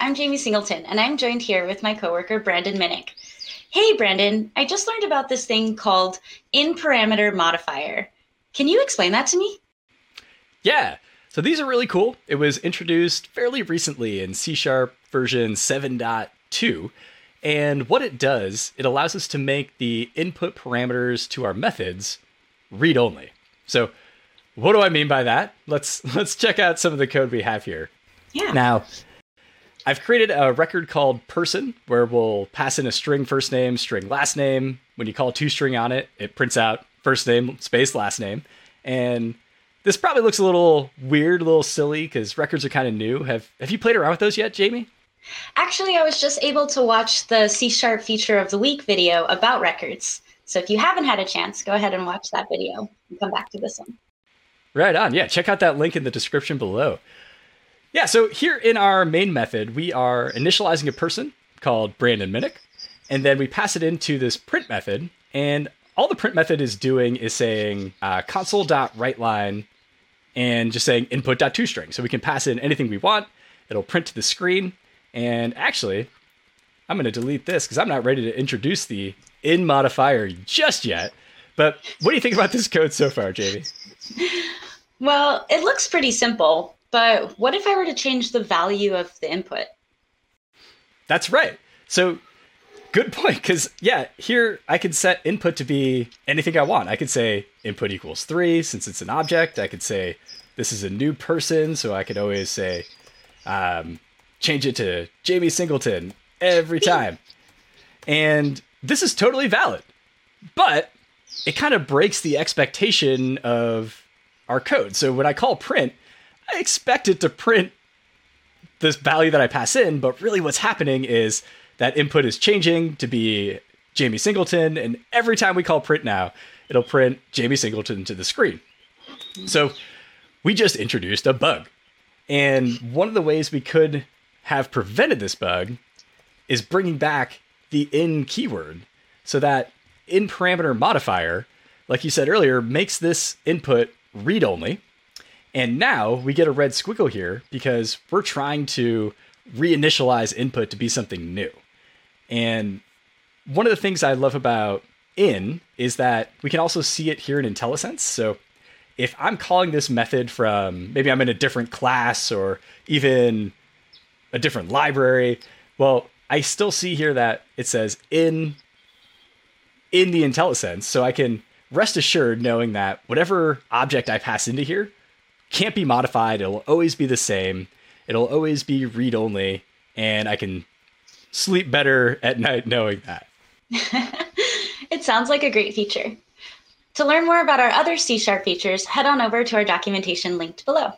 I'm Jayme Singleton, and I'm joined here with my coworker, Brandon Minnick. Hey, Brandon, I just learned about this thing called in parameter modifier. Can you explain that to me? Yeah. So these are really cool. It was introduced fairly recently in C Sharp version 7.2. And what it does, it allows us to make the input parameters to our methods read only. So what do I mean by that? Let's let's check out some of the code we have here. Yeah. Now, I've created a record called person where we'll pass in a string first name, string last name. When you call toString on it, it prints out first name space last name. And this probably looks a little weird, a little silly because records are kind of new. Have have you played around with those yet, Jayme? Actually, I was just able to watch the C Sharp feature of the week video about records. So if you haven't had a chance, go ahead and watch that video and come back to this one. Right on. Yeah, check out that link in the description below. Yeah, so here in our main method, we are initializing a person called Brandon Minnick, and then we pass it into this print method. And all the print method is doing is saying uh, console.writeLine and just saying input.toString. So we can pass in anything we want. It'll print to the screen. And actually, I'm going to delete this because I'm not ready to introduce the in modifier just yet. But what do you think about this code so far, Jayme? Well, it looks pretty simple, but what if I were to change the value of the input? That's right. So good point because yeah here i can set input to be anything i want. I could say input equals three since it's an object. I could say this is a new person so i could always say um, change it to jayme singleton every time. And this is totally valid but it kind of breaks the expectation of our code. So when i call print i expect it to print this value that i pass in but really what's happening is that input is changing to be Jayme Singleton, and every time we call print now, it'll print Jayme Singleton to the screen. So we just introduced a bug. And one of the ways we could have prevented this bug is bringing back the in keyword so that in parameter modifier, like you said earlier, makes this input read only. And now we get a red squiggle here because we're trying to reinitialize input to be something new. And one of the things I love about in is that we can also see it here in IntelliSense. So if I'm calling this method from maybe I'm in a different class or even a different library, well, I still see here that it says in in the IntelliSense, so I can rest assured knowing that whatever object I pass into here can't be modified. It'll always be the same. It'll always be read only, and I can sleep better at night knowing that. it sounds like a great feature. To learn more about our other C Sharp features, head on over to our documentation linked below.